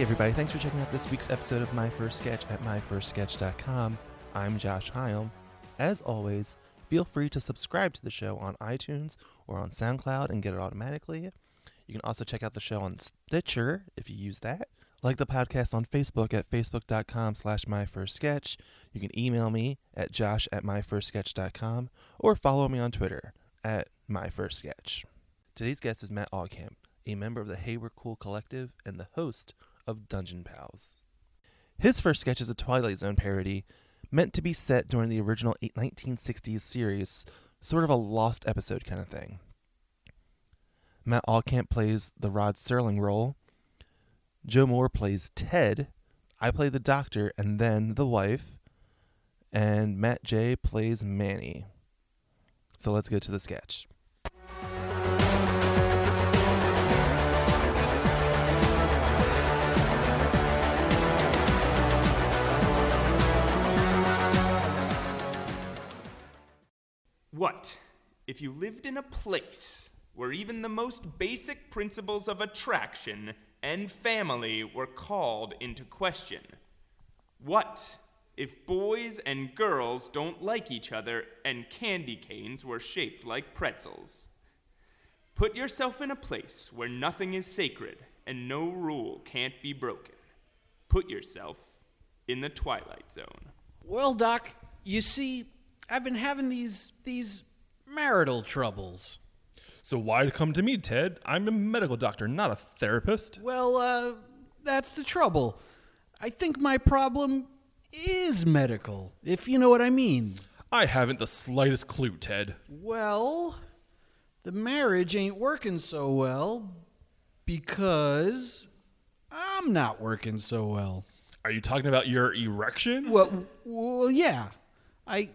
Everybody, thanks for checking out this week's episode of My First Sketch at myfirstsketch.com. I'm Josh Hyam. As always, feel free to subscribe to the show on iTunes or on SoundCloud and get it automatically. You can also check out the show on Stitcher if you use that. Like the podcast on Facebook at facebook.com slash myfirstsketch. You can email me at josh at myfirstsketch.com or follow me on Twitter at myfirstsketch. Today's guest is Matt Allcamp, a member of the Hey We're Cool Collective and the host of Dungeon Pals. His first sketch is a Twilight Zone parody meant to be set during the original 1960s series, sort of a lost episode kind of thing. Matt Allcamp plays the Rod Serling role. Joe Moore plays Ted. I play the doctor and then the wife. And Matt J plays Manny. So let's go to the sketch. What if you lived in a place where even the most basic principles of attraction and family were called into question? What if boys and girls don't like each other and candy canes were shaped like pretzels? Put yourself in a place where nothing is sacred and no rule can't be broken. Put yourself in the Twilight Zone. Well, Doc, you see, I've been having these these marital troubles. So why come to me, Ted? I'm a medical doctor, not a therapist. Well, uh, that's the trouble. I think my problem is medical, if you know what I mean. I haven't the slightest clue, Ted. Well, the marriage ain't working so well because I'm not working so well. Are you talking about your erection? Well, well, yeah. I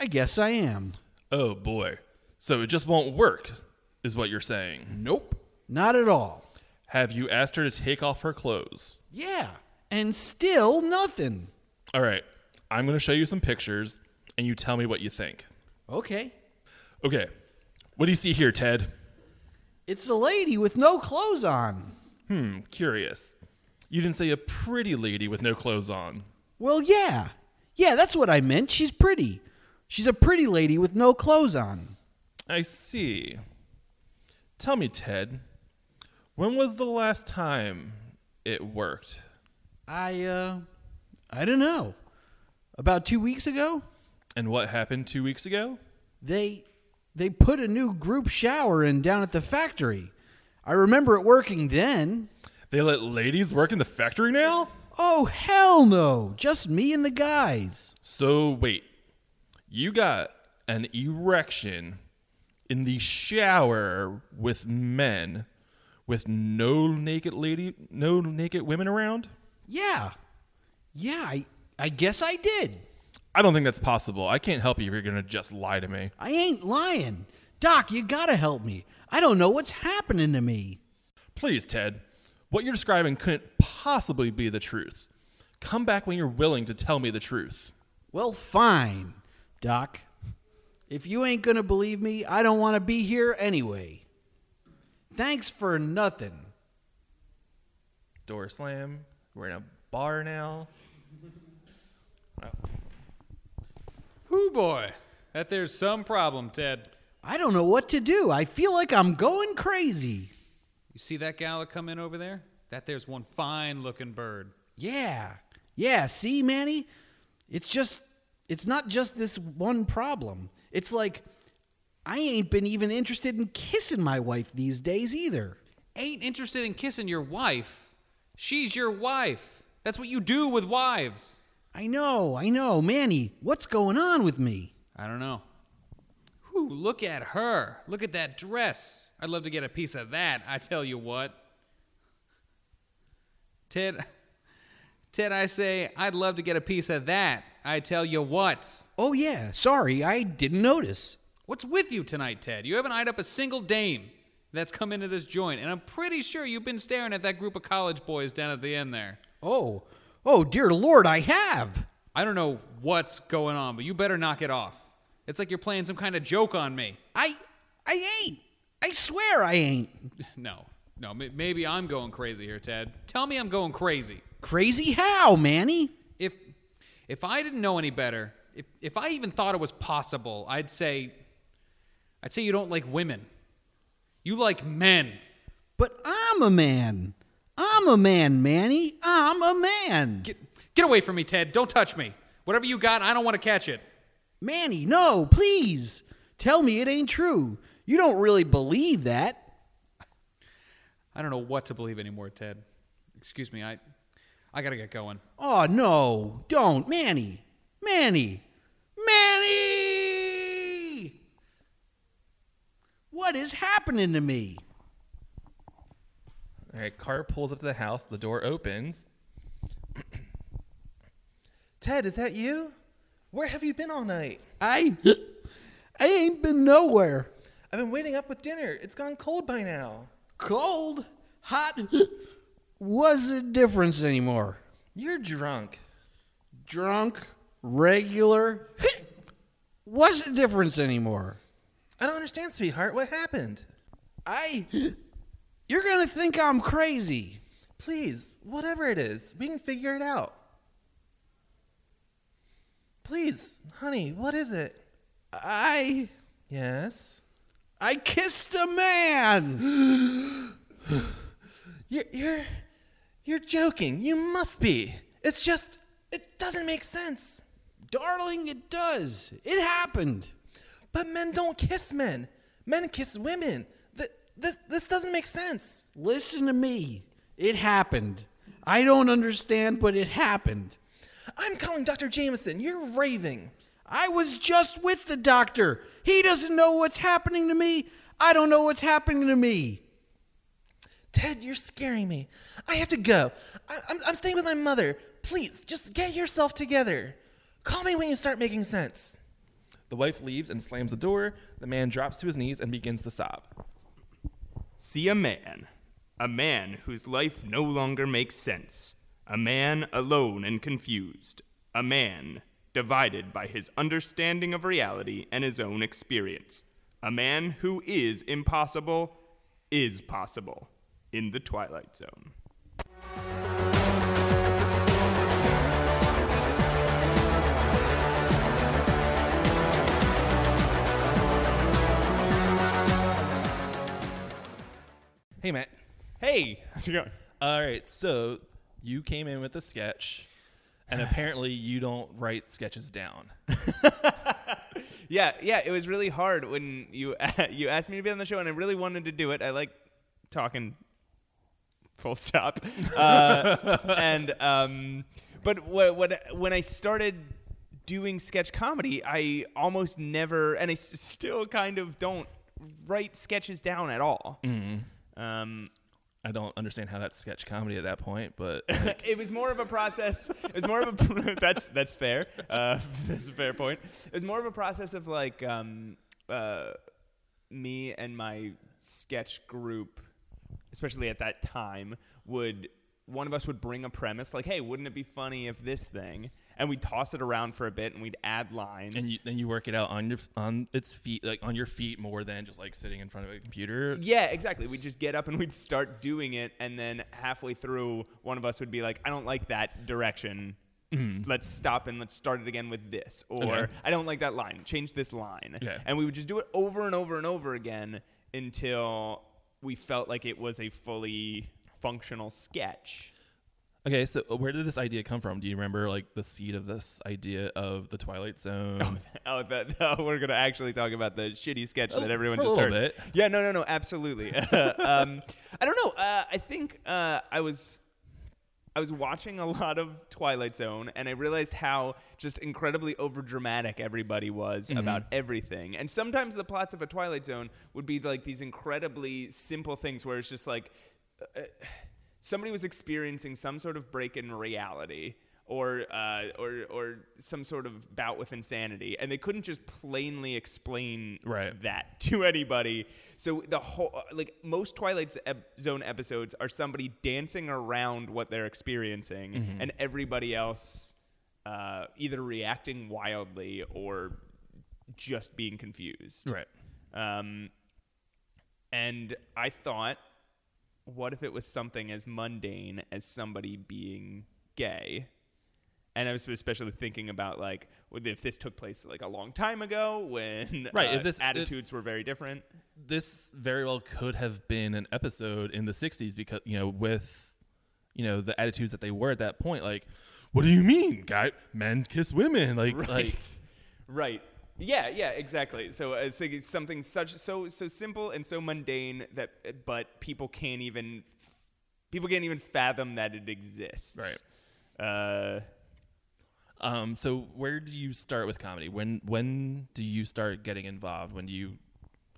I guess I am. Oh boy. So it just won't work, is what you're saying. Nope. Not at all. Have you asked her to take off her clothes? Yeah. And still nothing. All right. I'm going to show you some pictures and you tell me what you think. Okay. Okay. What do you see here, Ted? It's a lady with no clothes on. Hmm, curious. You didn't say a pretty lady with no clothes on. Well, yeah. Yeah, that's what I meant. She's pretty. She's a pretty lady with no clothes on. I see. Tell me, Ted, when was the last time it worked? I, uh, I don't know. About two weeks ago, And what happened two weeks ago? they, they put a new group shower in down at the factory. I remember it working then. They let ladies work in the factory now? Oh, hell no. Just me and the guys. So, wait. You got an erection in the shower with men with no naked lady, no naked women around? Yeah. Yeah, I, I guess I did. I don't think that's possible. I can't help you if you're going to just lie to me. I ain't lying. Doc, you gotta help me. I don't know what's happening to me. Please, Ted. What you're describing couldn't possibly be the truth. Come back when you're willing to tell me the truth. Well, fine, Doc. If you ain't gonna believe me, I don't want to be here anyway. Thanks for nothing. Door slam. We're in a bar now. Whoo boy, that there's some problem, Ted. I don't know what to do. I feel like I'm going crazy. You see that gal that come in over there? That there's one fine looking bird. Yeah. Yeah, see, Manny? It's just, it's not just this one problem. It's like, I ain't been even interested in kissing my wife these days either. Ain't interested in kissing your wife. She's your wife. That's what you do with wives. I know, I know. Manny, what's going on with me? I don't know. Whew, look at her. Look at that dress. I'd love to get a piece of that, I tell you what. Ted, Ted, I say, I'd love to get a piece of that, I tell you what. Oh, yeah, sorry, I didn't notice. What's with you tonight, Ted? You haven't eyed up a single dame that's come into this joint, and I'm pretty sure you've been staring at that group of college boys down at the end there. Oh, oh, dear Lord, I have. I don't know what's going on, but you better knock it off. It's like you're playing some kind of joke on me. I, I ain't. I swear I ain't. No, No, maybe I'm going crazy here, Ted. Tell me I'm going crazy. Crazy how, Manny? If I didn't know any better, if if I even thought it was possible, I'd say I'd say you don't like women. You like men. But I'm a man. I'm a man, Manny. I'm a man. Get get away from me, Ted. Don't touch me. Whatever you got, I don't want to catch it. Manny, no, please. Tell me it ain't true. You don't really believe that. I don't know what to believe anymore, Ted. Excuse me. I I got to get going. Oh, no, don't. Manny. Manny. Manny! What is happening to me? All right, car pulls up to the house. The door opens. Ted, is that you? Where have you been all night? I. I ain't been nowhere. I've been waiting up with dinner. It's gone cold by now. Cold, hot. What's the difference anymore? You're drunk. Drunk, regular. What's the difference anymore? I don't understand, sweetheart. What happened? I. You're gonna think I'm crazy. Please, whatever it is, we can figure it out. Please, honey, what is it? I. Yes. I kissed a man. You're you're you're joking. You must be. It's just it doesn't make sense. Darling, it does. It happened. But men don't kiss men. Men kiss women. Th- this this doesn't make sense. Listen to me. It happened. I don't understand, but it happened. I'm calling Dr. Jameson. You're raving. I was just with the doctor. He doesn't know what's happening to me. I don't know what's happening to me. Ted, you're scaring me. I have to go. I, I'm, I'm staying with my mother. Please, just get yourself together. Call me when you start making sense. The wife leaves and slams the door. The man drops to his knees and begins to sob. See a man. A man whose life no longer makes sense. A man alone and confused. A man divided by his understanding of reality and his own experience. A man who is impossible is possible in the Twilight Zone. Hey, Matt. Hey, how's it going? All right, so you came in with a sketch, and apparently you don't write sketches down. Yeah, yeah, it was really hard when you you asked me to be on the show, and I really wanted to do it. I like talking, full stop. Uh, and um, but what what when I started doing sketch comedy, I almost never, and I s- still kind of don't write sketches down at all. Um, I don't understand how that's sketch comedy at that point, but it was more of a process. It was more of a that's that's fair. Uh, that's a fair point. It was more of a process of like um, uh, me and my sketch group, especially at that time, would one of us would bring a premise like, "Hey, wouldn't it be funny if this thing?" And we'd toss it around for a bit, and we'd add lines. and you, then you work it out on your on its feet, like on your feet, more than just like sitting in front of a computer. Yeah, exactly. We'd just get up and we'd start doing it, and then halfway through, one of us would be like, "I don't like that direction. Mm-hmm. S- Let's stop and let's start it again with this." Or Okay. "I don't like that line. Change this line." Yeah. And we would just do it over and over and over again until we felt like it was a fully functional sketch. Okay, so uh, where did this idea come from? Do you remember like the seed of this idea of the Twilight Zone? Oh, that oh, we're gonna actually talk about the shitty sketch Oh, that everyone just heard. bit. Yeah, no, no, no, absolutely. um, I don't know. Uh, I think uh, I was I was watching a lot of Twilight Zone, and I realized how just incredibly overdramatic everybody was about everything. And sometimes the plots of a Twilight Zone would be like these incredibly simple things, where it's just like uh, somebody was experiencing some sort of break in reality or uh, or or some sort of bout with insanity, and they couldn't just plainly explain Right. that to anybody. So the whole uh, like most Twilight Zone episodes are somebody dancing around what they're experiencing, and everybody else uh, either reacting wildly or just being confused. right. Um, and I thought what if it was something as mundane as somebody being gay? And I was especially thinking about like if this took place like a long time ago when Right, uh, if this- attitudes were very different. this very well could have been an episode in the 60s because you know with you know the attitudes that they were at that point like what do you mean guy men kiss women like Right. like right. Yeah, yeah, exactly. So uh, it's something such so so simple and so mundane that but people can't even people can't even fathom that it exists. Right. Uh um so where do you start with comedy? When when do you start getting involved? When do you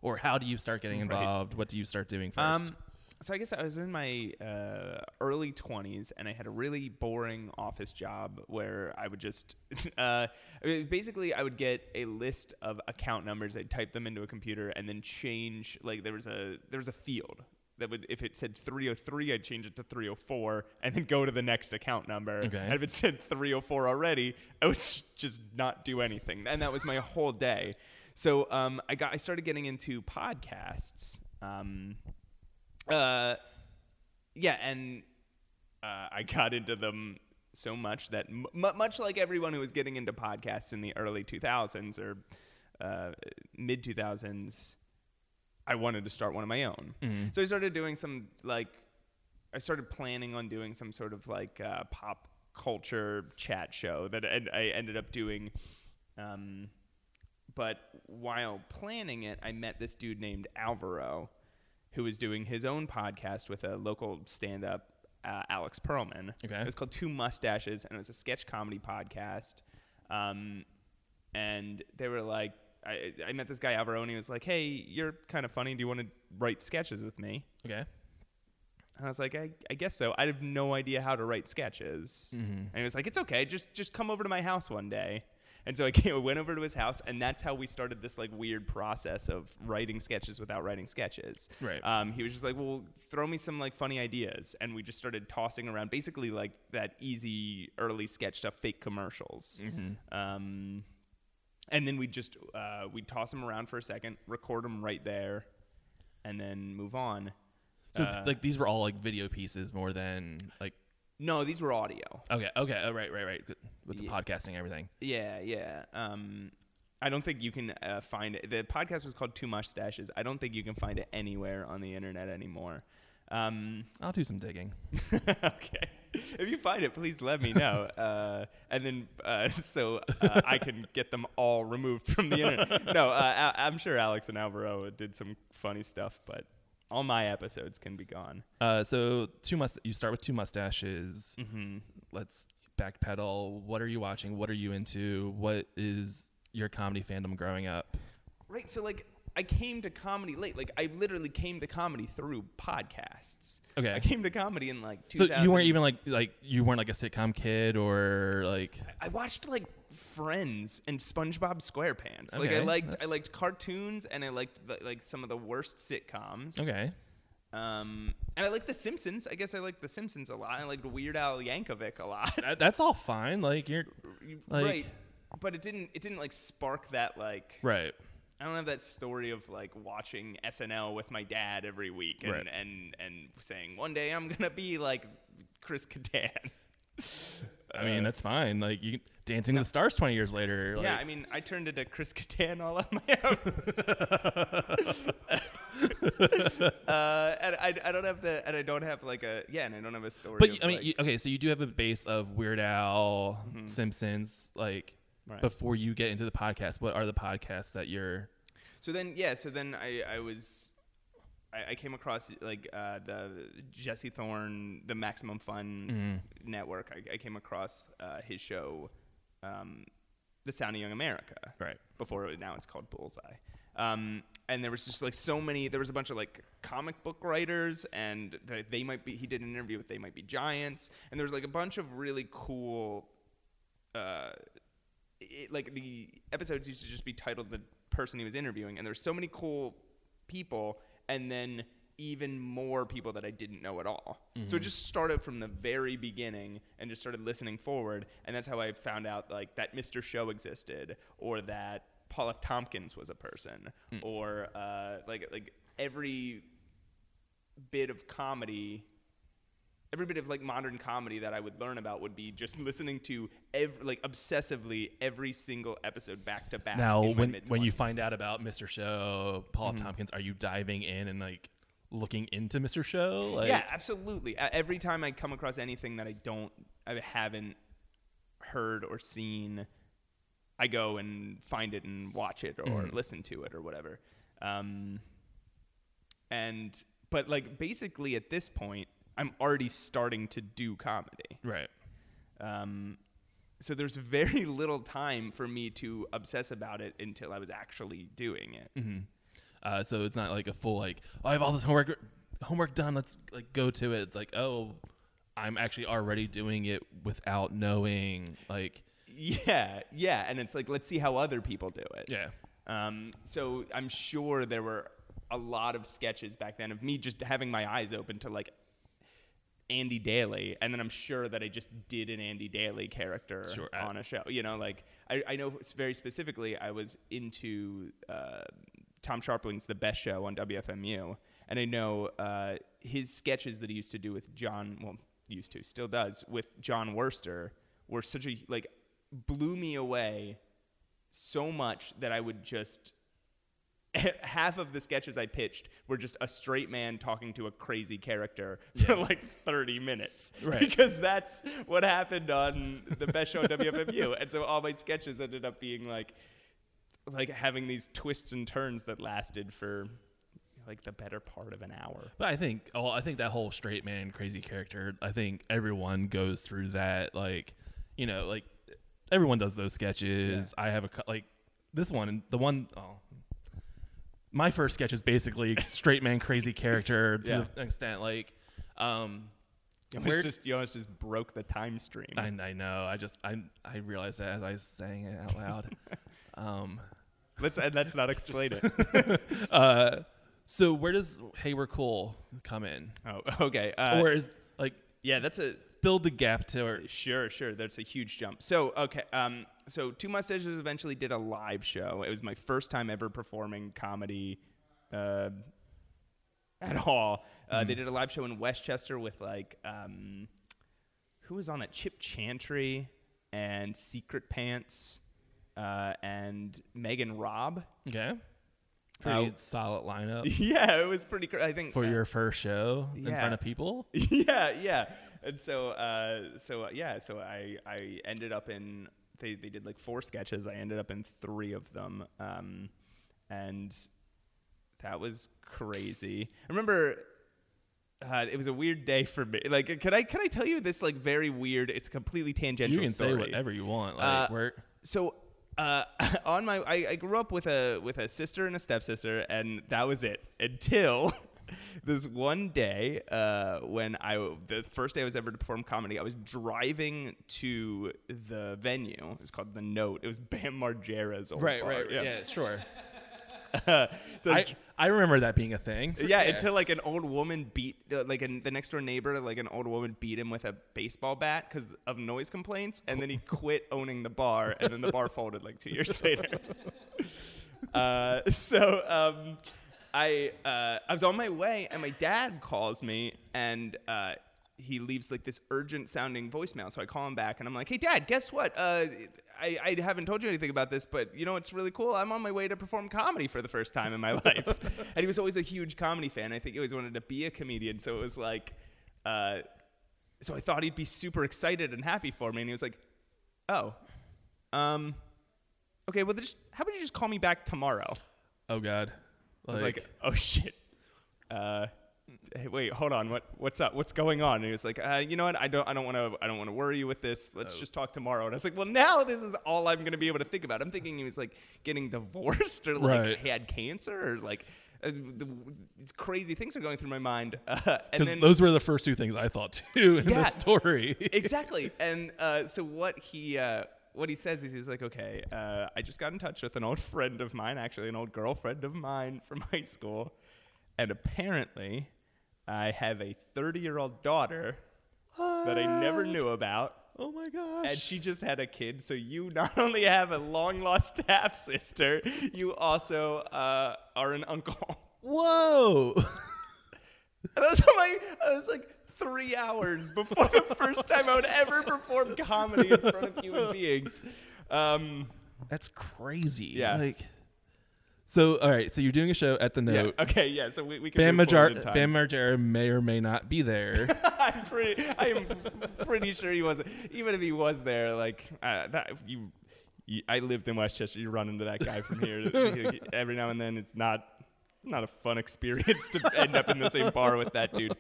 or how do you start getting Right. involved? What do you start doing first? Um, so I guess I was in my uh, early 20s and I had a really boring office job where I would just uh, basically I would get a list of account numbers. I'd type them into a computer and then change like there was a there was a field that would if it said 303 I'd change it to 304 and then go to the next account number. Okay. And if it said 304 already, I would just not do anything. And that was my whole day. So um, I got I started getting into podcasts. Um, uh, yeah, and uh, I got into them so much that m- much like everyone who was getting into podcasts in the early 2000s or uh, mid 2000s, I wanted to start one of my own. So I started doing some like I started planning on doing some sort of like uh, pop culture chat show that and I ended up doing. Um, but while planning it, I met this dude named Alvaro, who was doing his own podcast with a local stand-up, uh, Alex Perlman. Okay. It was called Two Mustaches, and it was a sketch comedy podcast. Um, and they were like, I, I met this guy Alvaro, and he was like, "Hey, you're kind of funny. Do you want to write sketches with me?" okay And I was like, I, I guess so. I have no idea how to write sketches. And he was like, it's okay. Just just come over to my house one day. And so I came, went over to his house, and that's how we started this like weird process of writing sketches without writing sketches. Right. Um, he was just like, well, throw me some like funny ideas, and we just started tossing around basically like that easy early sketch stuff, fake commercials. Um, and then we just uh, we toss them around for a second, record them right there, and then move on. so Uh, like these were all like video pieces more than like No, these were audio. okay okay oh, right right right with the Yeah. podcasting and everything Yeah, yeah. Um, I don't think you can uh, find it. The podcast was called Two Mustaches. I don't think you can find it anywhere on the internet anymore. Um, i'll do some digging okay. If you find it, please let me know. Uh, and then uh, so uh, I can get them all removed from the internet. No, uh, I- I'm sure Alex and Alvaro did some funny stuff, but all my episodes can be gone. Uh, so two must you start with two mustaches. Mm-hmm. Let's backpedal. What are you watching? What are you into? What is your comedy fandom growing up? Right. So like I came to comedy late. Like I literally came to comedy through podcasts. Okay. I came to comedy in like So 2000. you weren't even like like you weren't like a sitcom kid or like I watched like Friends and SpongeBob SquarePants. Like I liked I liked cartoons and I liked the, like some of the worst sitcoms. okay. Um, and I liked The Simpsons. I guess I liked The Simpsons a lot. I liked Weird Al Yankovic a lot. That, that's all fine. Like you're like right. But it didn't. It didn't like spark that like. right. I don't have that story of like watching SNL with my dad every week and Right. and, and saying one day I'm gonna be like Chris Kattan. I mean that's fine. Like you Dancing with the Stars twenty years later. Like, yeah, I mean I turned into Chris Kattan all on my own. uh, and I, I don't have the and I don't have like a yeah and I don't have a story. but of, I mean, like- you, okay, so you do have a base of Weird Al, Simpsons, like Mm-hmm. Right. before you get into the podcast. What are the podcasts that you're? So then, yeah. So then I, I was, I, I came across like uh, the Jesse Thorn, the Maximum Fun Network. I, I came across uh, his show, um, The Sound of Young America. Right. Before it, now it's called Bullseye. Um, and there was just like so many. There was a bunch of like comic book writers, and they, they might be. He did an interview with They Might Be Giants, and there was like a bunch of really cool uh, it, like the episodes used to just be titled the person he was interviewing, and there's so many cool people, and then even more people that I didn't know at all. So it just started from the very beginning and just started listening forward, and that's how I found out like that Mr. Show existed, or that Paul F. Tompkins was a person, or uh, like like every bit of comedy every bit of like modern comedy that I would learn about would be just listening to every, like obsessively every single episode back to back. Now, when when you find out about Mr. Show, Paul Mm-hmm. Tompkins, are you diving in and like looking into Mr. Show? Like, yeah, absolutely. Every time I come across anything that I don't, I haven't heard or seen, I go and find it and watch it or Mm-hmm. listen to it or whatever. Um, and but like basically at this point, I'm already starting to do comedy. right. Um, so there's very little time for me to obsess about it until I was actually doing it. Uh, so it's not like a full like oh, I have all this homework homework done. Let's like go to it. It's like oh, I'm actually already doing it without knowing. Like Yeah, yeah, and it's like let's see how other people do it. yeah, Um, so I'm sure there were a lot of sketches back then of me just having my eyes open to like Andy Daly, and then I'm sure that I just did an Andy Daly character Sure, I- on a show. You know, like I, I know very specifically, I was into uh, Tom Scharpling's The Best Show on WFMU, and I know uh, his sketches that he used to do with John, well, used to, still does, with Jon Wurster were such a like blew me away so much that I would just half of the sketches I pitched were just a straight man talking to a crazy character for like 30 minutes. Right. Because that's what happened on the best show on WFMU. And so all my sketches ended up being like like having these twists and turns that lasted for like the better part of an hour. but I think oh, I think that whole straight man crazy character. I think everyone goes through that. Like you know, like everyone does those sketches. I have a like this one, the one oh. My first sketch is basically straight man crazy character to Yeah. the extent like um almost, just, you almost just broke the time stream. I, I know. I just I I realized that as I was saying it out loud. um, let's, and let's not explain it. uh, so where does Hey We're Cool come in, Oh, okay. Uh, or is like yeah, that's a build the gap to or Sure, sure. That's a huge jump. So, okay. Um, so Two Mustaches eventually did a live show. It was my first time ever performing comedy uh, at all. Uh, They did a live show in Westchester with like um, who was on it? Chip Chantry and Secret Pants uh, and Megan Robb. okay, pretty Uh, solid lineup yeah, it was pretty. Cr- I think for uh, your first show in front of people. yeah, yeah. And so, uh, so uh, yeah, so I, I ended up in they, they did like four sketches. I ended up in three of them, um, and that was crazy. I remember uh, it was a weird day for me. Like, can I can I tell you this like very weird? It's completely tangential. You can say whatever you want. Like Uh, So uh, on my, I, I grew up with a with a sister and a stepsister, and that was it until this one day uh, when I the first day I was ever to perform comedy. I was driving to the venue. It was called the Note. It was Bam Margera's old right, bar. right, yeah, sure. so I I remember that being a thing. yeah, until like an old woman beat, uh, like an, the next door neighbor, like an old woman beat him with a baseball bat because of noise complaints, and then he quit owning the bar, and then the bar folded like two years later. uh, so um, I uh, I was on my way, and my dad calls me, and uh, he leaves like this urgent sounding voicemail. So I call him back, and I'm like, "Hey, Dad, guess what? Uh, I, I haven't told you anything about this, but you know it's really cool. I'm on my way to perform comedy for the first time in my life." and he was always a huge comedy fan. I think he always wanted to be a comedian. So it was like, uh, so I thought he'd be super excited and happy for me, and he was like, "Oh, um, okay. Well, just how about you just call me back tomorrow?" Oh God. I was like, "Oh shit." Uh, hey, wait, hold on. What what's up? What's going on? And he was like, uh, "You know what? I don't I don't want to I don't want to worry you with this. Oh. Let's just talk tomorrow." And I was like, "Well, now this is all I'm going to be able to think about." I'm thinking he was like getting divorced or like Right. he had cancer or like uh, the, these crazy things are going through my mind. Uh, and because then those were the first two things I thought too in Yeah. the story. exactly. And uh, so what he uh, what he says is he's like, okay, uh, I just got in touch with an old friend of mine, actually an old girlfriend of mine from high school, and apparently I have a 30 year old daughter that I never knew about. oh my gosh. And she just had a kid, so you not only have a long lost half sister, you also uh, are an uncle. Whoa. And was my, I was like three hours before the first time I would ever perform comedy in front of human beings. Um, That's crazy. Yeah. Like, so all right. So you're doing a show at the yeah. Note. Okay. Yeah. So we, we can Bam move forward in Margera, time. Bam Margera may or may not be there. I'm pretty. I am pretty sure he wasn't. Even if he was there, like uh, that, you, you. I lived in Westchester. You run into that guy from here every now and then. It's not not a fun experience to end up in the same bar with that dude.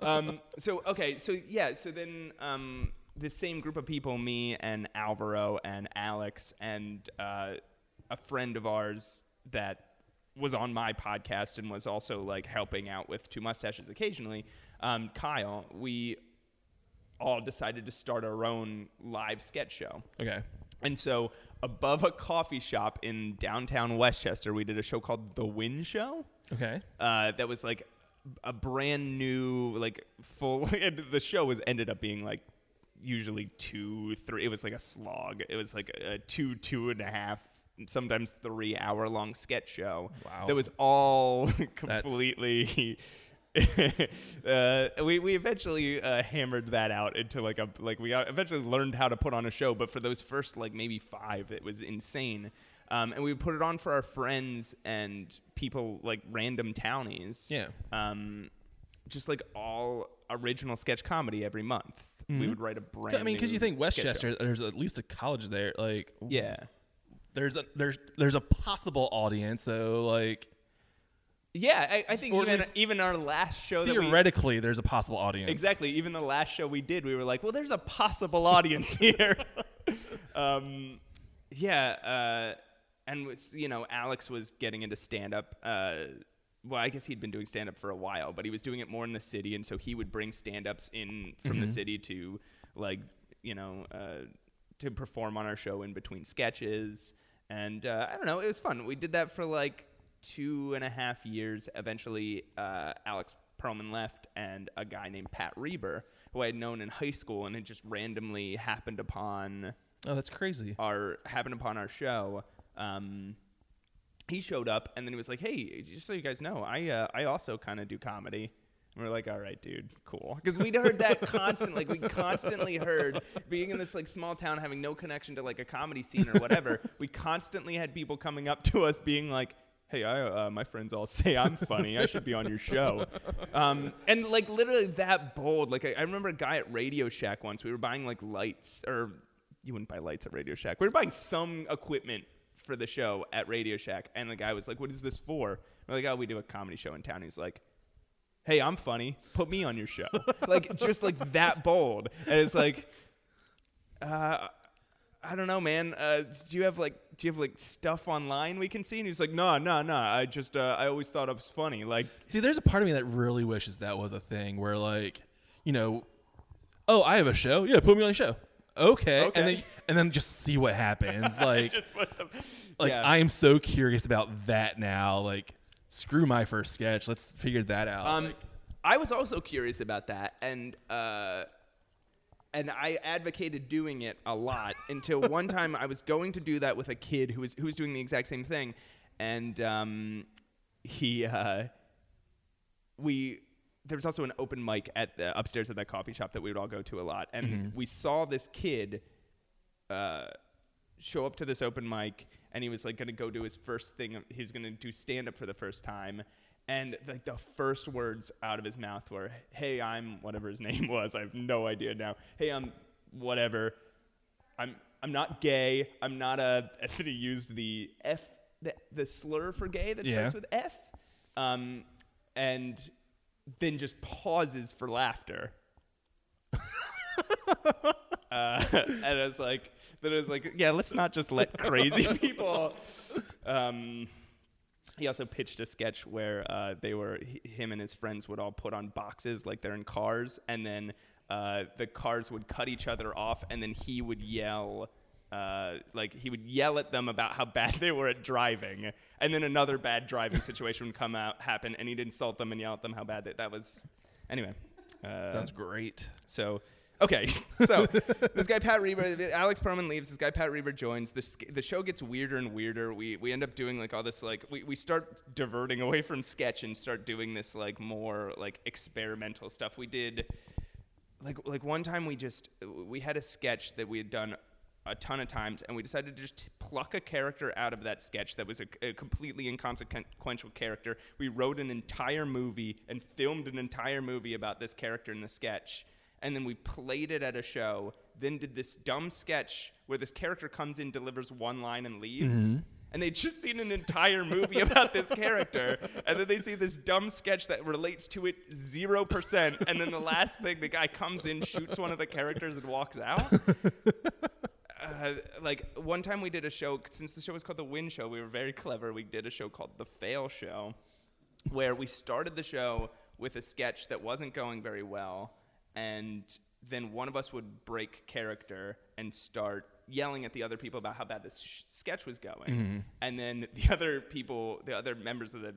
Um, so okay, so yeah, so then um, the same group of people, me and Alvaro and Alex and uh, a friend of ours that was on my podcast and was also like helping out with Two Mustaches occasionally, um, Kyle, we all decided to start our own live sketch show. okay. And so, above a coffee shop in downtown Westchester, we did a show called The Win Show. Okay. Uh, that was like a brand new, like full. And the show was ended up being like usually two, three. It was like a slog. It was like a two, two and a half, sometimes three hour long sketch show. Wow. That was all completely. uh, we we eventually uh, hammered that out into like a like we eventually learned how to put on a show, but for those first like maybe five, it was insane. Um, and we put it on for our friends and people like random townies. Yeah. Um, just like all original sketch comedy every month. We would write a brand. I mean, because you think. Westchester, there's at least a college there. Like, Yeah. there's a there's there's a possible audience. So like Yeah, I, I think Or at even least even our last show that we theoretically, there's a possible audience. Exactly. Even the last show we did, we were like, well, there's a possible audience here. um, yeah. Uh, and, was, you know, Alex was getting into stand up. Uh, well, I guess he'd been doing stand up for a while, but he was doing it more in the city. And so he would bring stand ups in from the city to, like, you know, uh, to perform on our show in between sketches. And uh, I don't know, it was fun. We did that for like two and a half years. Eventually, uh, Alex Perlman left, and a guy named Pat Reber, who I had known in high school, and it just randomly happened upon Oh, that's crazy. our happened upon our show. Um, he showed up, and then he was like, "Hey, just so you guys know, I uh, I also kind of do comedy." And we're like, "All right, dude, cool," because we'd heard that constantly. Like we constantly heard being in this like small town, having no connection to like a comedy scene or whatever. we constantly had people coming up to us, being like. Hey, I, uh, my friends all say I'm funny. I should be on your show. Um, and like literally that bold. Like I, I remember a guy at Radio Shack once. We were buying like lights, or you wouldn't buy lights at Radio Shack. We were buying some equipment for the show at Radio Shack, and the guy was like, "What is this for?" We're like, "Oh, we do a comedy show in town." He's like, "Hey, I'm funny. Put me on your show." like just like that bold, and it's like, uh, I don't know, man. Uh, do you have like do you have like stuff online we can see? And he's like, "No, no, no. I just uh, I always thought I was funny." Like, See, there's a part of me that really wishes that was a thing where, like, you know, oh, I have a show. Yeah, put me on the show. Okay, Okay. and then and then just see what happens. Like, just put them, like yeah. I am so curious about that now. Like, screw my first sketch. Let's figure that out. Um, Like, I was also curious about that, and uh, and I advocated doing it a lot until one time I was going to do that with a kid who was who was doing the exact same thing, and um, he uh, we there was also an open mic at the, upstairs at that coffee shop that we would all go to a lot, and we saw this kid. Uh, show up to this open mic and he was like gonna go do his first thing he's gonna do stand up for the first time and like the first words out of his mouth were hey i'm whatever his name was i have no idea now hey i'm whatever i'm i'm not gay i'm not a and then he used the f the, the slur for gay that Yeah. starts with f um, and then just pauses for laughter uh, and I was like, then I was like, yeah, let's not just let crazy people. Um, he also pitched a sketch where uh, they were h- him and his friends would all put on boxes like they're in cars, and then uh, the cars would cut each other off, and then he would yell. Uh, like he would yell at them about how bad they were at driving, and then another bad driving situation would come out happen, and he'd insult them and yell at them how bad they, that was. Anyway, uh, sounds great. so Okay, so this guy Pat Reber, Alex Perlman leaves. This guy Pat Reber joins. The sk- the show gets weirder and weirder. We we end up doing like all this like we, we start diverting away from sketch and start doing this like more like experimental stuff. We did like like one time we just we had a sketch that we had done a ton of times and we decided to just pluck a character out of that sketch that was a, a completely inconsequential character we wrote an entire movie and filmed an entire movie about this character in the sketch and then we played it at a show then did this dumb sketch where this character comes in delivers one line and leaves and they'd just seen an entire movie about this character, and then they see this dumb sketch that relates to it zero percent, and then the last thing, the guy comes in, shoots one of the characters, and walks out. Uh, like one time we did a show since the show was called the Win Show. We were very clever. We did a show called the Fail Show, where we started the show with a sketch that wasn't going very well, and then one of us would break character and start yelling at the other people about how bad this sh- sketch was going, and then the other people, the other members of the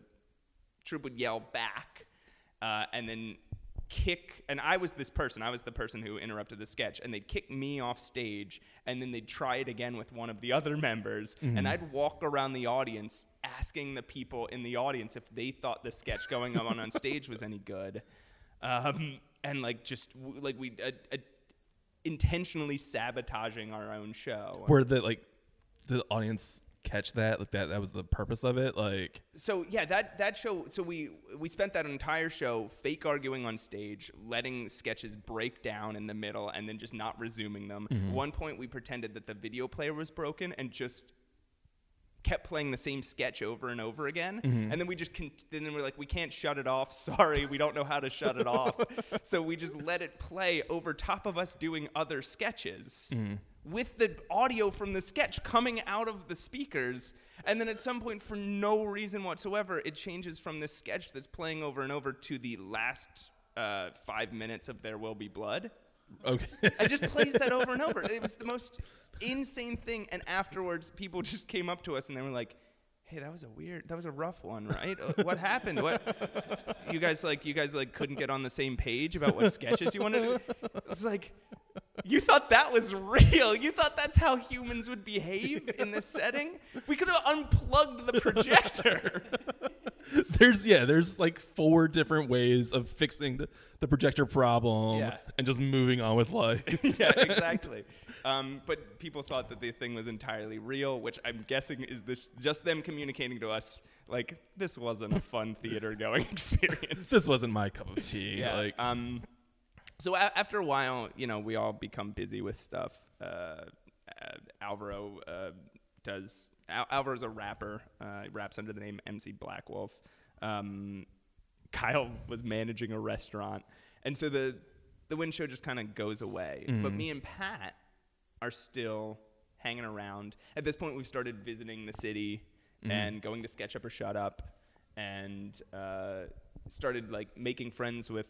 troupe would yell back, uh, and then kick. And I was this person. I was the person who interrupted the sketch, and they'd kick me off stage, and then they'd try it again with one of the other members, and I'd walk around the audience asking the people in the audience if they thought the sketch going on on stage was any good, um, and like just like we. Uh, uh, intentionally sabotaging our own show Where the like the audience catch that like that that was the purpose of it like so yeah that that show so we we spent that entire show fake arguing on stage letting sketches break down in the middle and then just not resuming them Mm-hmm. one point we pretended that the video player was broken and just kept playing the same sketch over and over again. Mm-hmm. and then we just con- then we're like we can't shut it off. Sorry we don't know how to shut it off. So we just let it play over top of us doing other sketches Mm-hmm. with the audio from the sketch coming out of the speakers. And then at some point for no reason whatsoever it changes from this sketch that's playing over and over to the last uh, five minutes of there will be blood okay I just plays that over and over. It was the most insane thing. And afterwards, people just came up to us and they were like, "Hey, that was a weird, that was a rough one, right? Uh, what happened? What? You guys like, you guys like couldn't get on the same page about what sketches you wanted to? do? It's like." You thought that was real. You thought that's how humans would behave in this setting? We could have unplugged the projector. there's yeah there's like four different ways of fixing the, the projector problem Yeah. and just moving on with life yeah, exactly. Um, but people thought that the thing was entirely real, which I'm guessing is this just them communicating to us like this wasn't a fun theater going experience. this wasn't my cup of tea yeah. like um, so a- after a while, you know, we all become busy with stuff. Uh, uh, Alvaro uh, does. Al- Alvaro's a rapper. Uh, he raps under the name MC Black Wolf. Um, Kyle was managing a restaurant, and so the the win show just kind of goes away. But me and Pat are still hanging around. At this point, we've started visiting the city and going to Sketch Up or Shut Up, and uh, started like making friends with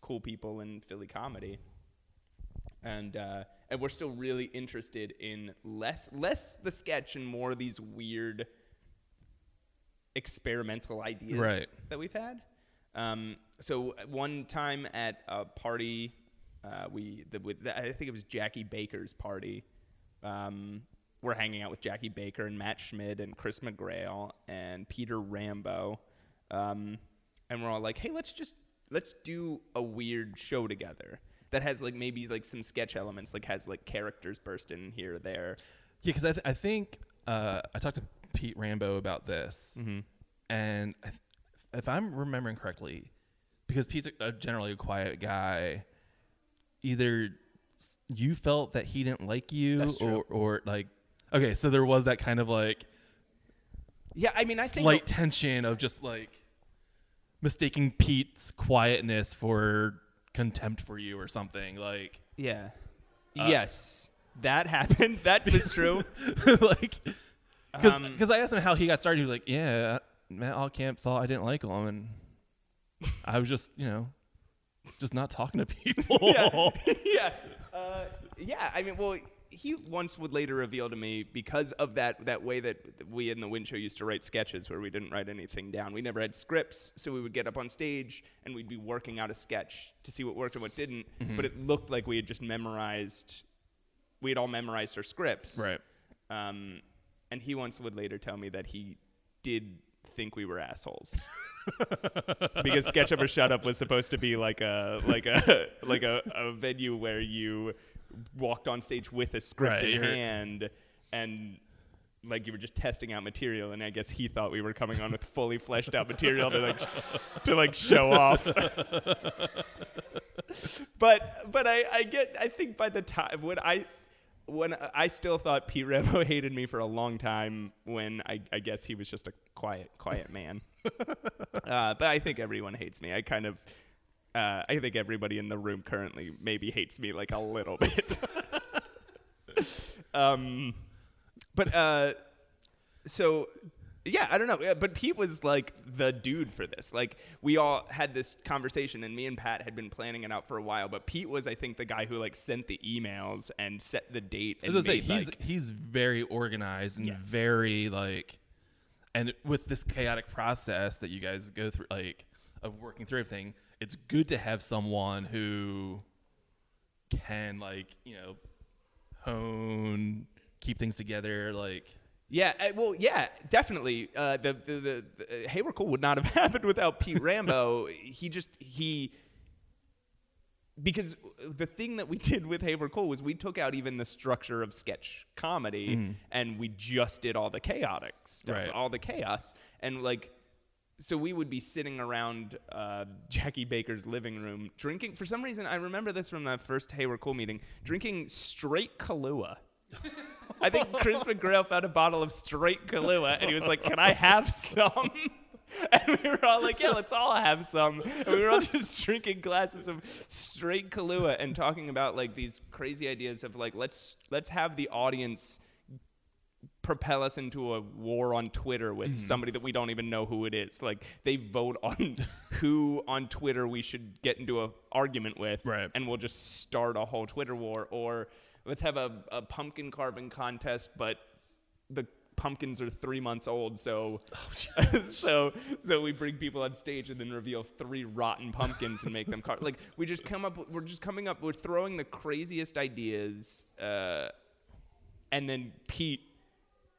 cool people in Philly comedy. And uh, and we're still really interested in less less the sketch and more these weird experimental ideas Right. that we've had. Um, so one time at a party, uh, we the, with the, I think it was Jackie Baker's party. Um, we're hanging out with Jackie Baker and Matt Schmidt and Chris McGrail and Peter Rambo, um, and we're all like, "Hey, let's just let's do a weird show together that has like maybe like some sketch elements, like has like characters burst in here or there." Yeah, because I, th- I think uh, I talked to Pete Rambo about this, Mm-hmm. and I th- if I'm remembering correctly, because Pete's a, a generally a quiet guy, either you felt that he didn't like you, or or like okay, so there was that kind of like Yeah, I mean, I think slight tension of just like mistaking Pete's quietness for contempt for you or something like yeah, Uh, yes, that happened. That was true. like because Um, I asked him how he got started. He was like, "Yeah, Matt Allcamp thought I didn't like him, and I was just, you know, just not talking to people." yeah, yeah, uh, yeah. I mean, well, he, once would later reveal to me because of that that way that we in the Win Show used to write sketches where we didn't write anything down. We never had scripts, so we would get up on stage and we'd be working out a sketch to see what worked and what didn't. But it looked like we had just memorized. We had all memorized our scripts. Right. Um, and he once would later tell me that he did think we were assholes. because Sketch Up or Shut Up was supposed to be like a like a like a, a venue where you walked on stage with a script Right, in hand and like you were just testing out material and I guess he thought we were coming on with fully fleshed out material to like to like show off. but but I, I get I think by the time when I when I still thought Pete Rambo hated me for a long time when I, I guess he was just a quiet quiet man. uh, but I think everyone hates me. I kind of uh, I think everybody in the room currently maybe hates me like a little bit. um, but uh, so yeah, I don't know. Yeah, But Pete was like the dude for this. Like we all had this conversation, and me and Pat had been planning it out for a while. But Pete was, I think, the guy who like sent the emails and set the date. I was gonna say he's like, he's very organized and Yes. very like, and with this chaotic process that you guys go through, like of working through everything, it's good to have someone who can like you know hone, keep things together. Like Yeah, uh, well, yeah, definitely. Uh, the the, the, the uh, Hey We're Cool would not have happened without Pete Rambo. he just he because the thing that we did with Hey We're Cool was we took out even the structure of sketch comedy and we just did all the chaotic stuff, Right. all the chaos, and like. So we would be sitting around uh, Jackie Baker's living room drinking. For some reason, I remember this from the first Hey We're Cool meeting, drinking straight Kahlua. I think Chris McGrail found a bottle of straight Kahlua and he was like, Can I have some? And we were all like, Yeah, let's all have some. And we were all just drinking glasses of straight Kahlua and talking about like these crazy ideas of like, let's let's have the audience propel us into a war on Twitter with Mm-hmm. somebody that we don't even know who it is. Like they vote on who on Twitter we should get into a argument with, Right. and we'll just start a whole Twitter war. Or let's have a, a pumpkin carving contest, but the pumpkins are three months old, so Oh, so so we bring people on stage and then reveal three rotten pumpkins and make them car- like we just come up. We're just coming up. We're throwing the craziest ideas, uh, and then Pete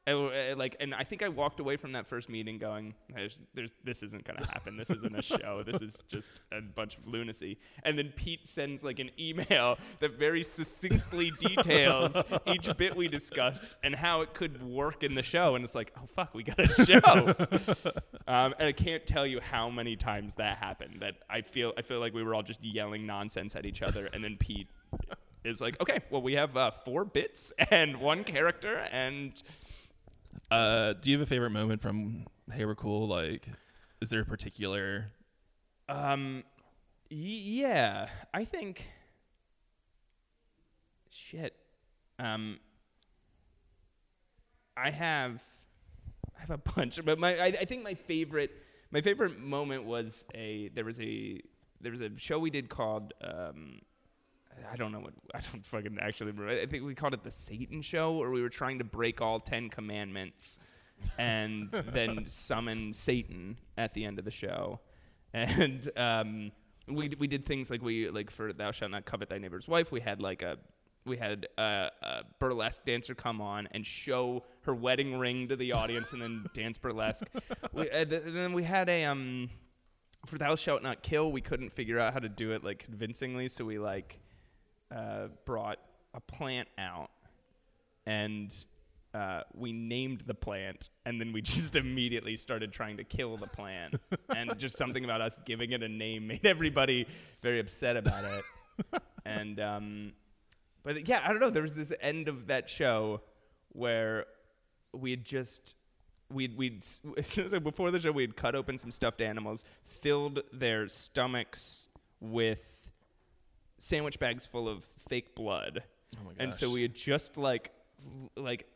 like, and I think I walked away from that first meeting going, "There's, there's, this isn't gonna happen. This isn't a show. This is just a bunch of lunacy." And then Pete sends like an email that very succinctly details each bit we discussed and how it could work in the show. And it's like, "Oh fuck, we got a show." um, and I can't tell you how many times that happened. That I feel, I feel like we were all just yelling nonsense at each other, and then Pete is like, "Okay, well, we have uh, four bits and one character, and." Uh, do you have a favorite moment from Hey We're Cool? Like, is there a particular? Um, y- yeah, I think. Shit. Um, I have, I have a bunch, but my I, I think my favorite my favorite moment was a there was a there was a show we did called um. I don't know what I don't fucking actually remember. I think we called it the Satan Show, or we were trying to break all ten commandments, and then summon Satan at the end of the show. And um, we we did things like we like for Thou shalt not covet thy neighbor's wife. We had like a we had a, a burlesque dancer come on and show her wedding ring to the audience, and then dance burlesque. we, uh, th- then we had a um for Thou shalt not kill. We couldn't figure out how to do it like convincingly, so we like uh, brought a plant out and uh, we named the plant and then we just immediately started trying to kill the plant. And just something about us giving it a name made everybody very upset about it. And um, but yeah i don't know. There was this end of that show where we had just we'd we'd so before the show we'd cut open some stuffed animals filled their stomachs with sandwich bags full of fake blood. Oh my And so we had just like, like,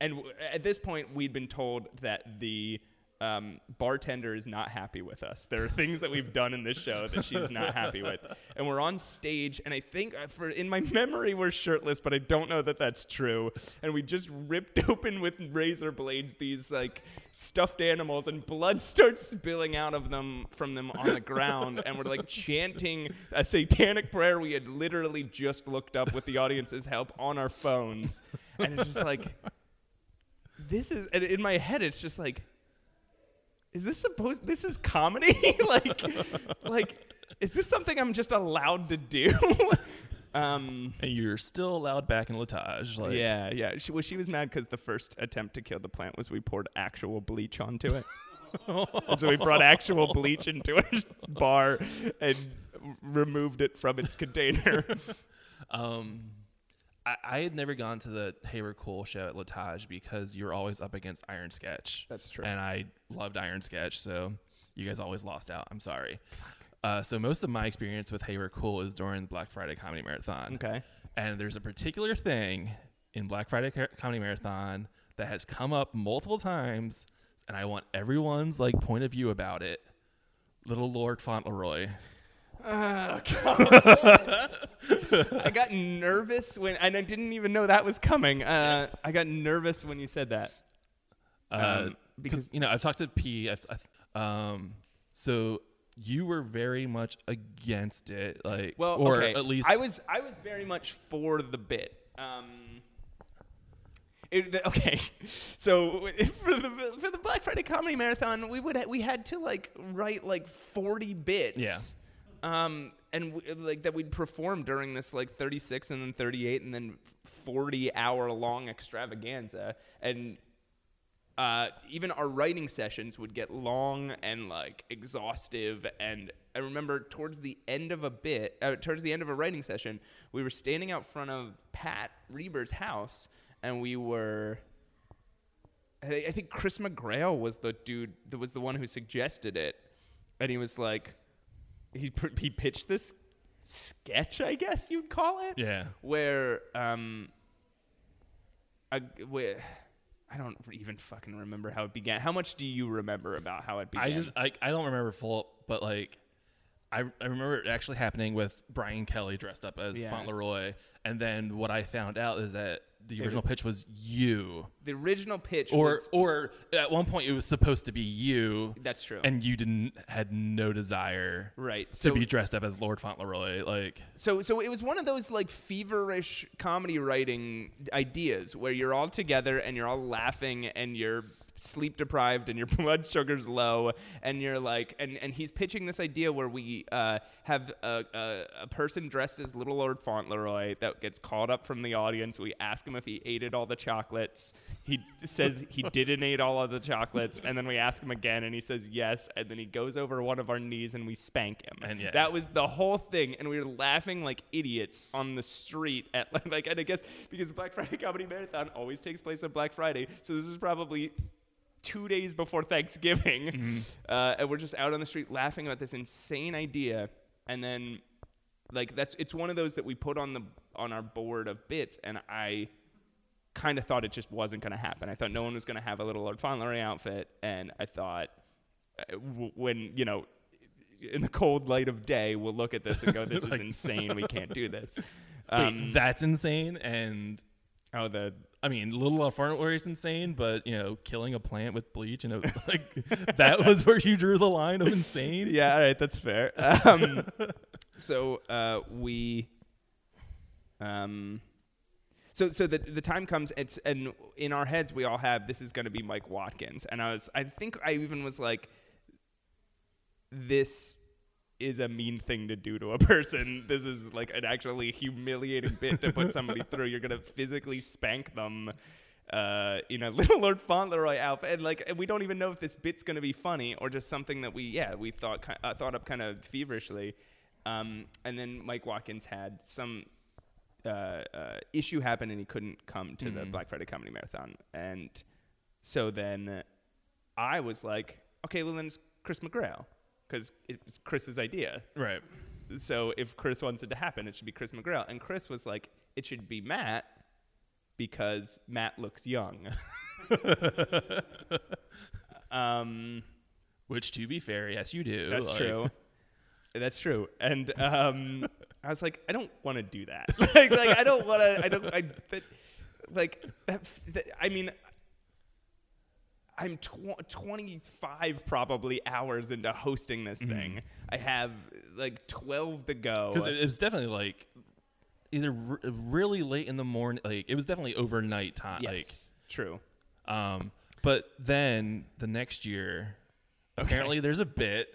and w- at this point we'd been told that the um, bartender is not happy with us. There are things that we've done in this show that she's not happy with, and we're on stage, and I think uh, for in my memory we're shirtless, but I don't know that that's true. And we just ripped open with razor blades these like stuffed animals, and blood starts spilling out of them from them on the ground, and we're like chanting a satanic prayer we had literally just looked up with the audience's help on our phones, and it's just like this is in my head it's just like is this supposed this is comedy? Like like is this something i'm just allowed to do? Um And you're still allowed back in L'Etage. Like, yeah yeah. She, well, she was mad because the first attempt to kill the plant was we poured actual bleach onto it. So we brought actual bleach into our bar and removed it from its container. Um, I, I had never gone to the Hey We're Cool show at L'Etage because you're always up against Iron Sketch. That's true. And I loved Iron Sketch, so you guys always lost out. I'm sorry. Uh, so most of my experience with Hey We're Cool is during Black Friday Comedy Marathon. okay And there's a particular thing in Black Friday Co- Comedy Marathon that has come up multiple times, and I want everyone's like point of view about it. Little Lord Fauntleroy. I got nervous when, and I didn't even know that was coming. Uh, I got nervous when you said that. Uh, Um, because because- you know I've talked to P. I've, I've, um, so you were very much against it, like, Well, or okay. at least I was. I was very much for the bit. Um, it, the- okay, so for the for the Black Friday Comedy Marathon, we would ha- we had to like write like forty bits. Yeah. Um, and w- like that we'd perform during this like 36 and then 38 and then 40 hour long extravaganza and uh, even our writing sessions would get long and like exhaustive. And I remember towards the end of a bit, uh, towards the end of a writing session, we were standing out front of Pat Reber's house, and we were. I I think Chris McGrail was the dude that was the one who suggested it, and he was like, he he pitched this sketch, I guess you'd call it yeah. where um a, where, I don't even fucking remember how it began. How much do you remember about how it began? I just I, I don't remember full, but like I, I remember it actually happening with Brian Kelly dressed up as Yeah. Fauntleroy, and then what I found out is that the was- original pitch was you, the original pitch or was, or at one point it was supposed to be you, that's true. and you didn't had no desire right. to So be dressed up as Lord Fauntleroy, like. so so it was one of those like feverish comedy writing ideas where you're all together and you're all laughing and you're sleep deprived and your blood sugar's low and you're like and, and he's pitching this idea where we uh, have a, a, a person dressed as little lord fauntleroy that gets called up from the audience. We ask him if he ate all the chocolates. He says he didn't eat all of the chocolates. And then we ask him again and he says yes. And then he goes over one of our knees and we spank him. And yeah. that was the whole thing. And we were laughing like idiots on the street at like and i guess because black friday comedy marathon always takes place on black friday. So this is probably two days before thanksgiving uh, and we're just out on the street laughing about this insane idea. And then like that's it's one of those that we put on the on our board of bits and i kind of thought it just wasn't going to happen. I thought no one was going to have a little lord fauntleroy outfit and i thought uh, w- when you know in the cold light of day we'll look at this and go this is insane. We can't do this. Wait, Um, that's insane, and oh the I mean, Little Fauntleroy is insane, but you know, killing a plant with bleach and it, like that was where you drew the line of insane. yeah all right that's fair um, so uh, we um so so the the time comes it's and in our heads we all have this is going to be Mike Watkins and I was I think I even was like this is a mean thing to do to a person. This is like an actually humiliating bit to put somebody through. You're gonna physically spank them uh, in a little Lord Fauntleroy outfit. And like we don't even know if this bit's gonna be funny or just something that we yeah we thought uh, thought up kind of feverishly. Um, and then Mike Watkins had some uh, uh, issue happen and he couldn't come to the Black Friday Comedy Marathon. And so then I was like, okay, well then it's Chris McGrail because it's Chris's idea. Right. So if Chris wants it to happen, it should be Chris McGrail. And Chris was like, it should be Matt because Matt looks young. Um, Which, to be fair, yes, you do. That's Like, true. That's true. And um, I was like, I don't want to do that. like, like I don't want to. I don't. I that, like that, that, I mean. I'm tw- 25 probably hours into hosting this thing. I have like 12 to go. Because it, it was definitely like either r- really late in the morning. Like it was definitely overnight time. yes, true. Um, but then the next year, apparently there's a bit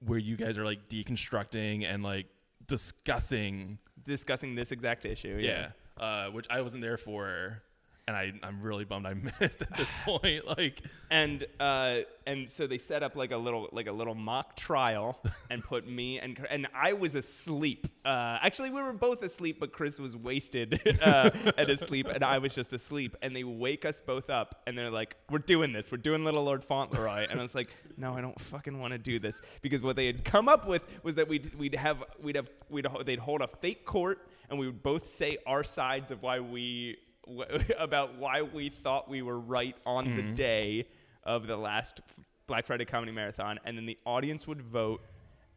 where you guys are like deconstructing and like discussing. Discussing this exact issue. Yeah. Uh, which I wasn't there for. And I, I'm really bummed I missed at this point. Like, and uh, and so they set up like a little like a little mock trial and put me and and I was asleep. Uh, actually, we were both asleep, but Chris was wasted uh, and asleep, and I was just asleep. And they wake us both up, and they're like, "We're doing this. We're doing Little Lord Fauntleroy." And I was like, "No, I don't fucking want to do this," because what they had come up with was that we'd we'd have we'd have we'd they'd hold a fake court, and we would both say our sides of why we w- about why we thought we were right on the day of the last Black Friday Comedy Marathon, and then the audience would vote,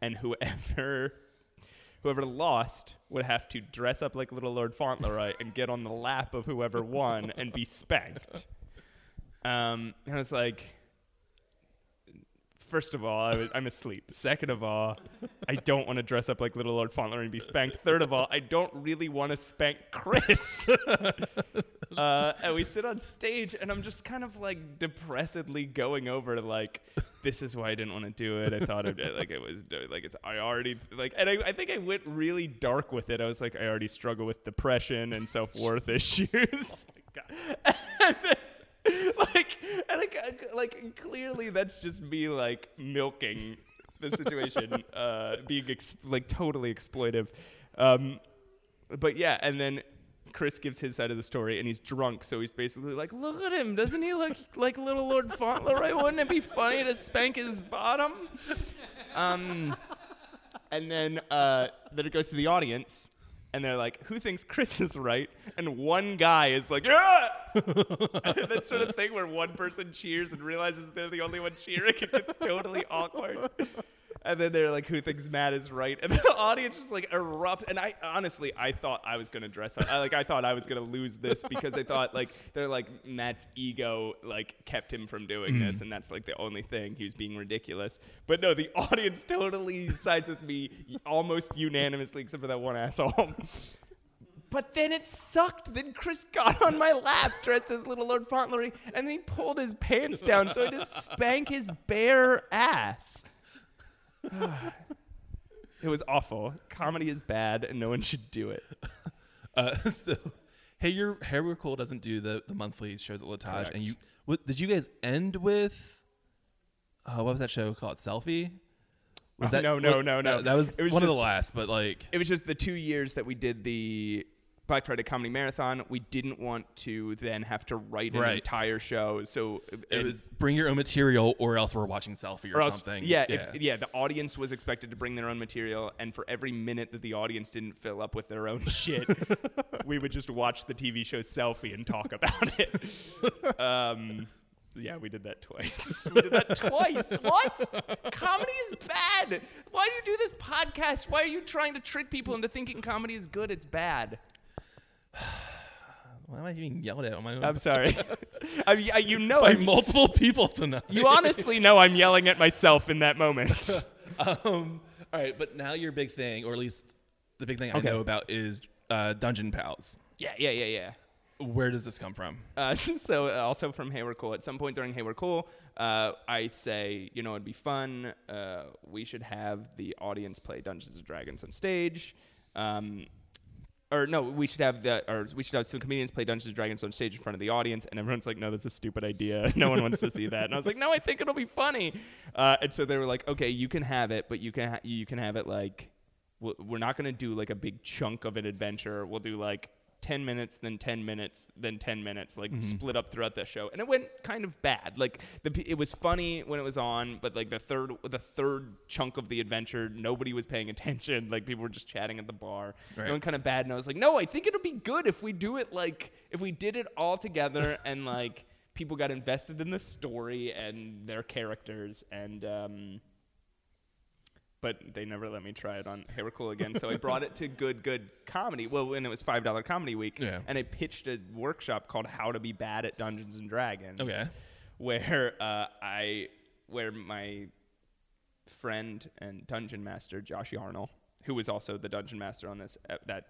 and whoever whoever lost would have to dress up like Little Lord Fauntleroy and get on the lap of whoever won and be spanked. Um, and I was like, first of all, I was, I'm asleep. Second of all, I don't want to dress up like Little Lord Fauntleroy and be spanked. Third of all, I don't really want to spank Chris. uh, and we sit on stage, and I'm just kind of like depressedly going over like, this is why I didn't want to do it. I thought it like it was like it's I already like, and I, I think I went really dark with it. I was like, I already struggle with depression and self worth issues. And then- like and like, like clearly that's just me like milking the situation uh being ex- like totally exploitive. Um but yeah and then chris gives his side of the story and he's drunk so he's basically like look at him. Doesn't he look like little lord fauntleroy? Wouldn't it be funny to spank his bottom? Um and then uh then it goes to the audience and they're like, "Who thinks Chris is right?" And one guy is like, "Yeah!" that sort of thing where one person cheers and realizes they're the only one cheering, and it's totally awkward. And then they're like, "Who thinks Matt is right?" And the audience just like erupts. And I honestly, I thought I was gonna dress up. I, like I thought I was gonna lose this because I thought like they're like Matt's ego like kept him from doing this, mm. and that's like the only thing he was being ridiculous. But no, the audience totally sides with me almost unanimously, except for that one asshole. But then it sucked. Then Chris got on my lap dressed as Little Lord Fauntleroy, and then he pulled his pants down so I just spank his bare ass. it was awful. Comedy is bad, and no one should do it. uh, so, hey, your Hey We're Cool doesn't do the, the monthly shows at L'Etage. Correct. And you, what, did you guys end with, uh, what was that show called? Selfie? Was Oh, no, no, what- no, no. That, that was, It was one of the just- last, but like, It was just the two years that we did the Black Friday Comedy Marathon. We didn't want to then have to write an Right. entire show, so it was bring your own material or else we're watching Selfie or, or else- something. Yeah, If, yeah. The audience was expected to bring their own material, and for every minute that the audience didn't fill up with their own shit, we would just watch the TV show Selfie and talk about it. Um, yeah, we did that twice. we did that twice. What? Comedy is bad. Why do you do this podcast? Why are you trying to trick people into thinking comedy is good? It's bad. Why am I being yelled at on my own? I'm sorry. I mean, I- you know, by I'm- multiple people tonight. you honestly know I'm yelling at myself in that moment. um, all right, but now your big thing, or at least the big thing Okay. I know about, is uh, Dungeon Pals. yeah, yeah, yeah, yeah. Where does this come from? Uh, so uh, also from Hey We're Cool. At some point during Hey We're Cool, uh, I say, you know, it'd be fun. Uh, we should have the audience play Dungeons and Dragons on stage. Um, or no, we should have the, or we should have some comedians play Dungeons and Dragons on stage in front of the audience, and everyone's like, "No, that's a stupid idea. No one wants to see that." And I was like, "No, I think it'll be funny." Uh, and so they were like, "Okay, you can have it, but you can ha- you can have it like, we're not gonna do like a big chunk of an adventure. We'll do like 10 minutes, then 10 minutes, then 10 minutes, like split up throughout the show. And it went kind of bad. Like the it was funny when it was on, but like the third the third chunk of the adventure, nobody was paying attention. Like people were just chatting at the bar. Right. It went kind of bad and I was like, "No, I think it'll be good if we do it like if we did it all together and like people got invested in the story and their characters and um, but they never let me try it on Hey We're Cool again. So I brought it to Good Good Comedy. Well, when it was five dollar comedy week, Yeah. and I pitched a workshop called How to Be Bad at Dungeons and Dragons. Okay. Where uh, I where my friend and dungeon master Josh Yarnell, who was also the dungeon master on this uh, that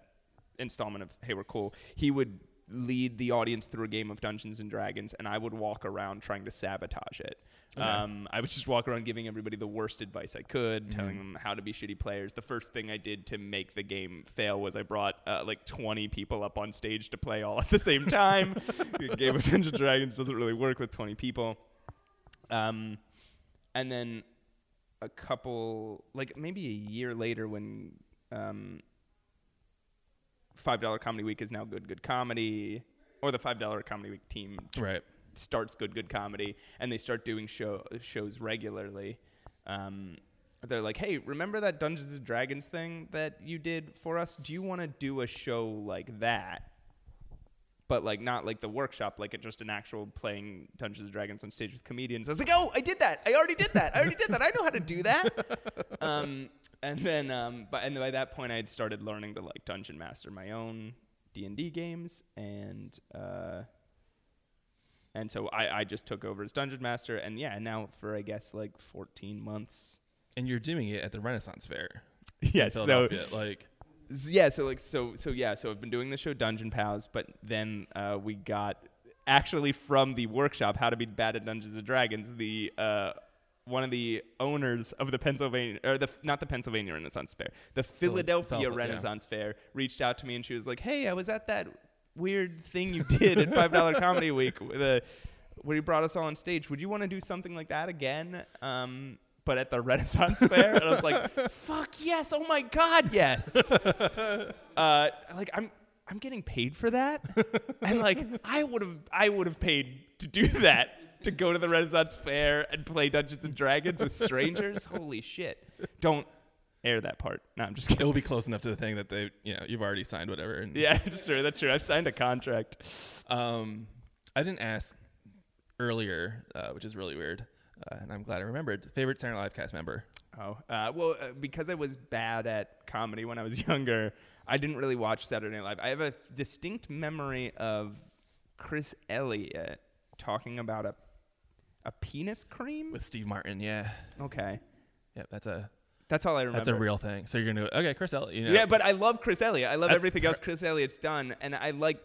installment of Hey We're Cool, he would lead the audience through a game of Dungeons and Dragons, and I would walk around trying to sabotage it. Um, I would just walk around giving everybody the worst advice I could, telling them how to be shitty players. The first thing I did to make the game fail was I brought uh, like 20 people up on stage to play all at the same time. game of Dungeons Dragons doesn't really work with 20 people. Um, and then a couple, like maybe a year later, when um, Five Dollar Comedy Week is now Good Good Comedy, or the Five Dollar Comedy Week team Right. Starts Good Good Comedy, and they start doing show shows regularly. Um, they're like, "Hey, remember that Dungeons and Dragons thing that you did for us? Do you want to do a show like that?" But like not like the workshop, like it just an actual playing Dungeons and Dragons on stage with comedians. I was like, "Oh, I did that! I already did that! I already did that! I know how to do that!" um, and then, um, but and by that point, I had started learning to like dungeon master my own D and D games, and uh, and so I, I just took over as dungeon master, and yeah, now for I guess like 14 months. And you're doing it at the Renaissance Fair. yeah so like yeah so like so so yeah so i've been doing the show dungeon pals but then uh, we got actually from the workshop how to be bad at dungeons and dragons the uh, one of the owners of the pennsylvania or the not the pennsylvania renaissance fair the philadelphia Philadelphia, yeah. renaissance fair reached out to me and she was like hey i was at that weird thing you did at five dollar comedy week where you brought us all on stage would you want to do something like that again um, but at the Renaissance Fair, and I was like, "Fuck yes! Oh my god, yes!" uh, like I'm I'm getting paid for that, and like I would have I would have paid to do that to go to the Renaissance Fair and play Dungeons and Dragons with strangers. Holy shit! Don't air that part. No, I'm just kidding. It'll be close enough to the thing that they, you know, you've already signed whatever. And, Yeah, that's true. That's true. I've signed a contract. Um, I didn't ask earlier, uh, which is really weird, uh, and I'm glad I remembered. Favorite Saturday Night Live cast member? Oh, uh, well, uh, because I was bad at comedy when I was younger, I didn't really watch Saturday Night Live. I have a distinct memory of Chris Elliott talking about a a penis cream. With Steve Martin, yeah, okay, Yep, that's a that's all I remember. that's a real thing. So you're gonna go, okay, Chris Elliott, you know, Yeah, but I love Chris Elliott. I love That's everything else Chris Elliott's done, and I like,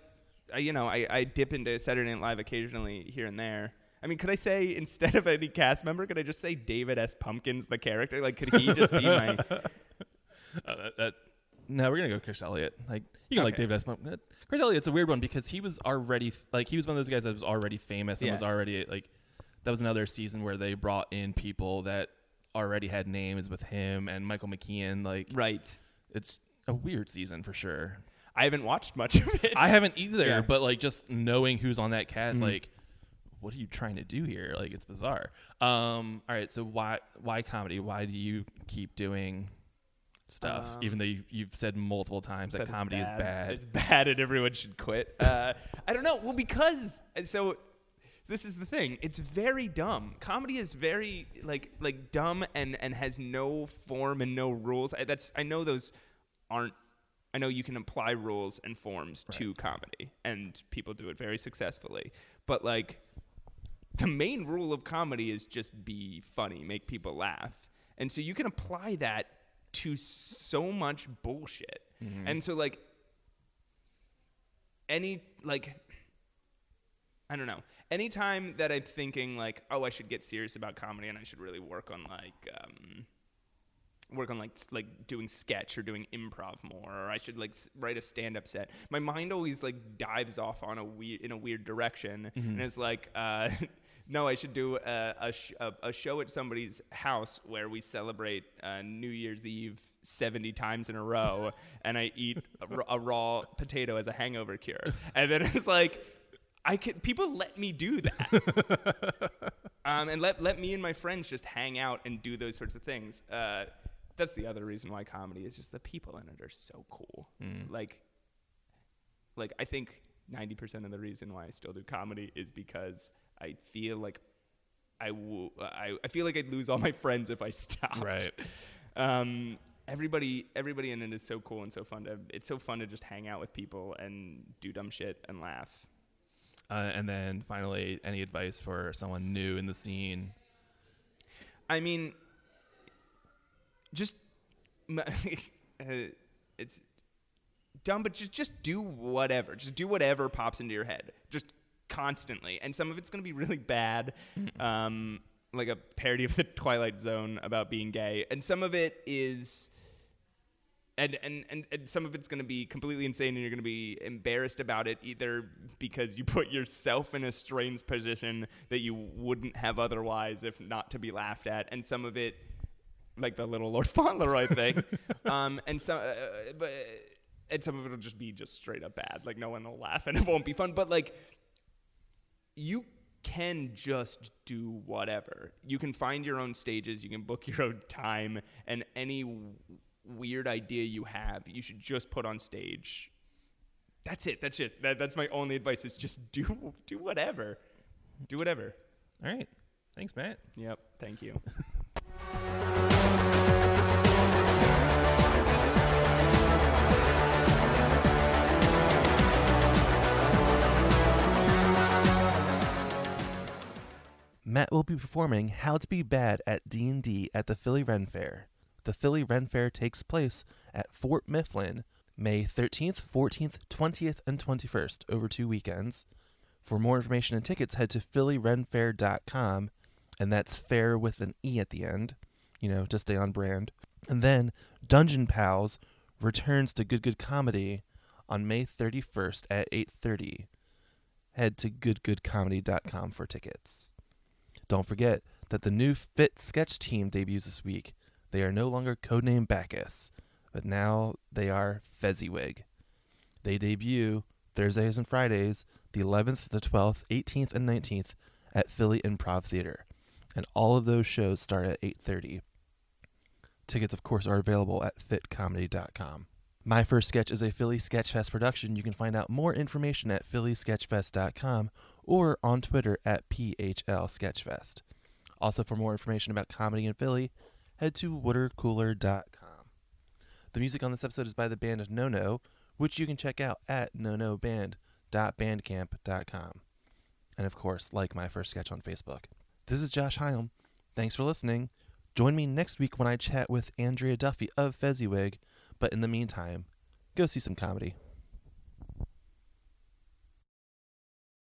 I, you know, I, I dip into Saturday Night Live occasionally here and there. I mean, could I say instead of any cast member, could I just say David S. Pumpkins, the character? Like, could he just be my? uh, that, that, no, we're gonna go Chris Elliott. Like you can like David S. Pumpkins. Chris Elliott's a weird one because he was already like he was one of those guys that was already famous and Yeah. was already like that was another season where they brought in people that already had names with him and Michael McKean. Like right. it's a weird season for sure. I haven't watched much of it. I haven't either, Yeah. Mm-hmm. but like just knowing who's on that cast, like, what are you trying to do here? Like, it's bizarre. Um, all right, so why why comedy? Why do you keep doing stuff, Um, even though you, you've said multiple times that, That comedy is bad? It's bad, and everyone should quit. Uh, I don't know. Well, because so this is the thing. It's very dumb. Comedy is very like like dumb and and has no form and no rules. I, that's I know those aren't. I know you can apply rules and forms to comedy, and people do it very successfully. But like the main rule of comedy is just be funny, make people laugh. And so you can apply that to so much bullshit. Mm-hmm. And so like any like I don't know. Anytime that I'm thinking like, oh, I should get serious about comedy and I should really work on like um work on like like doing sketch or doing improv more or I should like s- write a stand up set. My mind always like dives off on a weird in a weird direction and it's like uh no, I should do a, a, sh- a, a show at somebody's house where we celebrate uh, New Year's Eve 70 times in a row and I eat a, r- a raw potato as a hangover cure. And then it's like I could people let me do that. um, and let let me and my friends just hang out and do those sorts of things. Uh, that's the other reason why comedy is just the people in it are so cool. Like, like I think ninety percent of the reason why I still do comedy is because I feel like I, w- I, I feel like I'd lose all my friends if I stopped. Right. Um, everybody everybody in it is so cool and so fun to it's so fun to just hang out with people and do dumb shit and laugh. Uh, and then finally, any advice for someone new in the scene? I mean, just uh, it's dumb, but just just do whatever. Just do whatever pops into your head, just constantly. And some of it's gonna be really bad, um, like a parody of the Twilight Zone about being gay, and some of it is. And, and, and, and some of it's going to be completely insane and you're going to be embarrassed about it either because you put yourself in a strange position that you wouldn't have otherwise if not to be laughed at and some of it like the little Lord Fauntleroy thing, um, and some, uh, but and some of it will just be just straight up bad. Like no one will laugh and it won't be fun. But like, you can just do whatever. You can find your own stages. You can book your own time, and any weird idea you have, you should just put on stage. That's it. That's just that, that's my only advice. Is just do do whatever, do whatever. All right. Thanks, Matt. Yep. Thank you. Matt will be performing How to Be Bad at D&D at the Philly Ren Fair. The Philly Ren Fair takes place at Fort Mifflin May 13th, 14th, 20th, and 21st over two weekends. For more information and tickets, head to phillyrenfair.com, and that's fair with an E at the end, you know, to stay on brand. And then Dungeon Pals returns to Good Good Comedy on May 31st at 8.30. Head to goodgoodcomedy.com for tickets. Don't forget that the new PHIT Sketch team debuts this week. They are no longer codenamed Bacchus, but now they are Fezziwig. They debut Thursdays and Fridays, the 11th, the 12th, 18th, and 19th at Philly Improv Theater, and all of those shows start at 8:30. Tickets, of course, are available at phitcomedy.com. My First Sketch is a Philly Sketchfest production. You can find out more information at phillysketchfest.com or on Twitter at PHL Sketchfest. Also, for more information about comedy in Philly, head to watercooler.com. The music on this episode is by the band No No, which you can check out at nonoband.bandcamp.com. And of course, like My First Sketch on Facebook. This is Josh Hyam. Thanks for listening. Join me next week when I chat with Andrea Duffy of Fezziwig. But in the meantime, go see some comedy.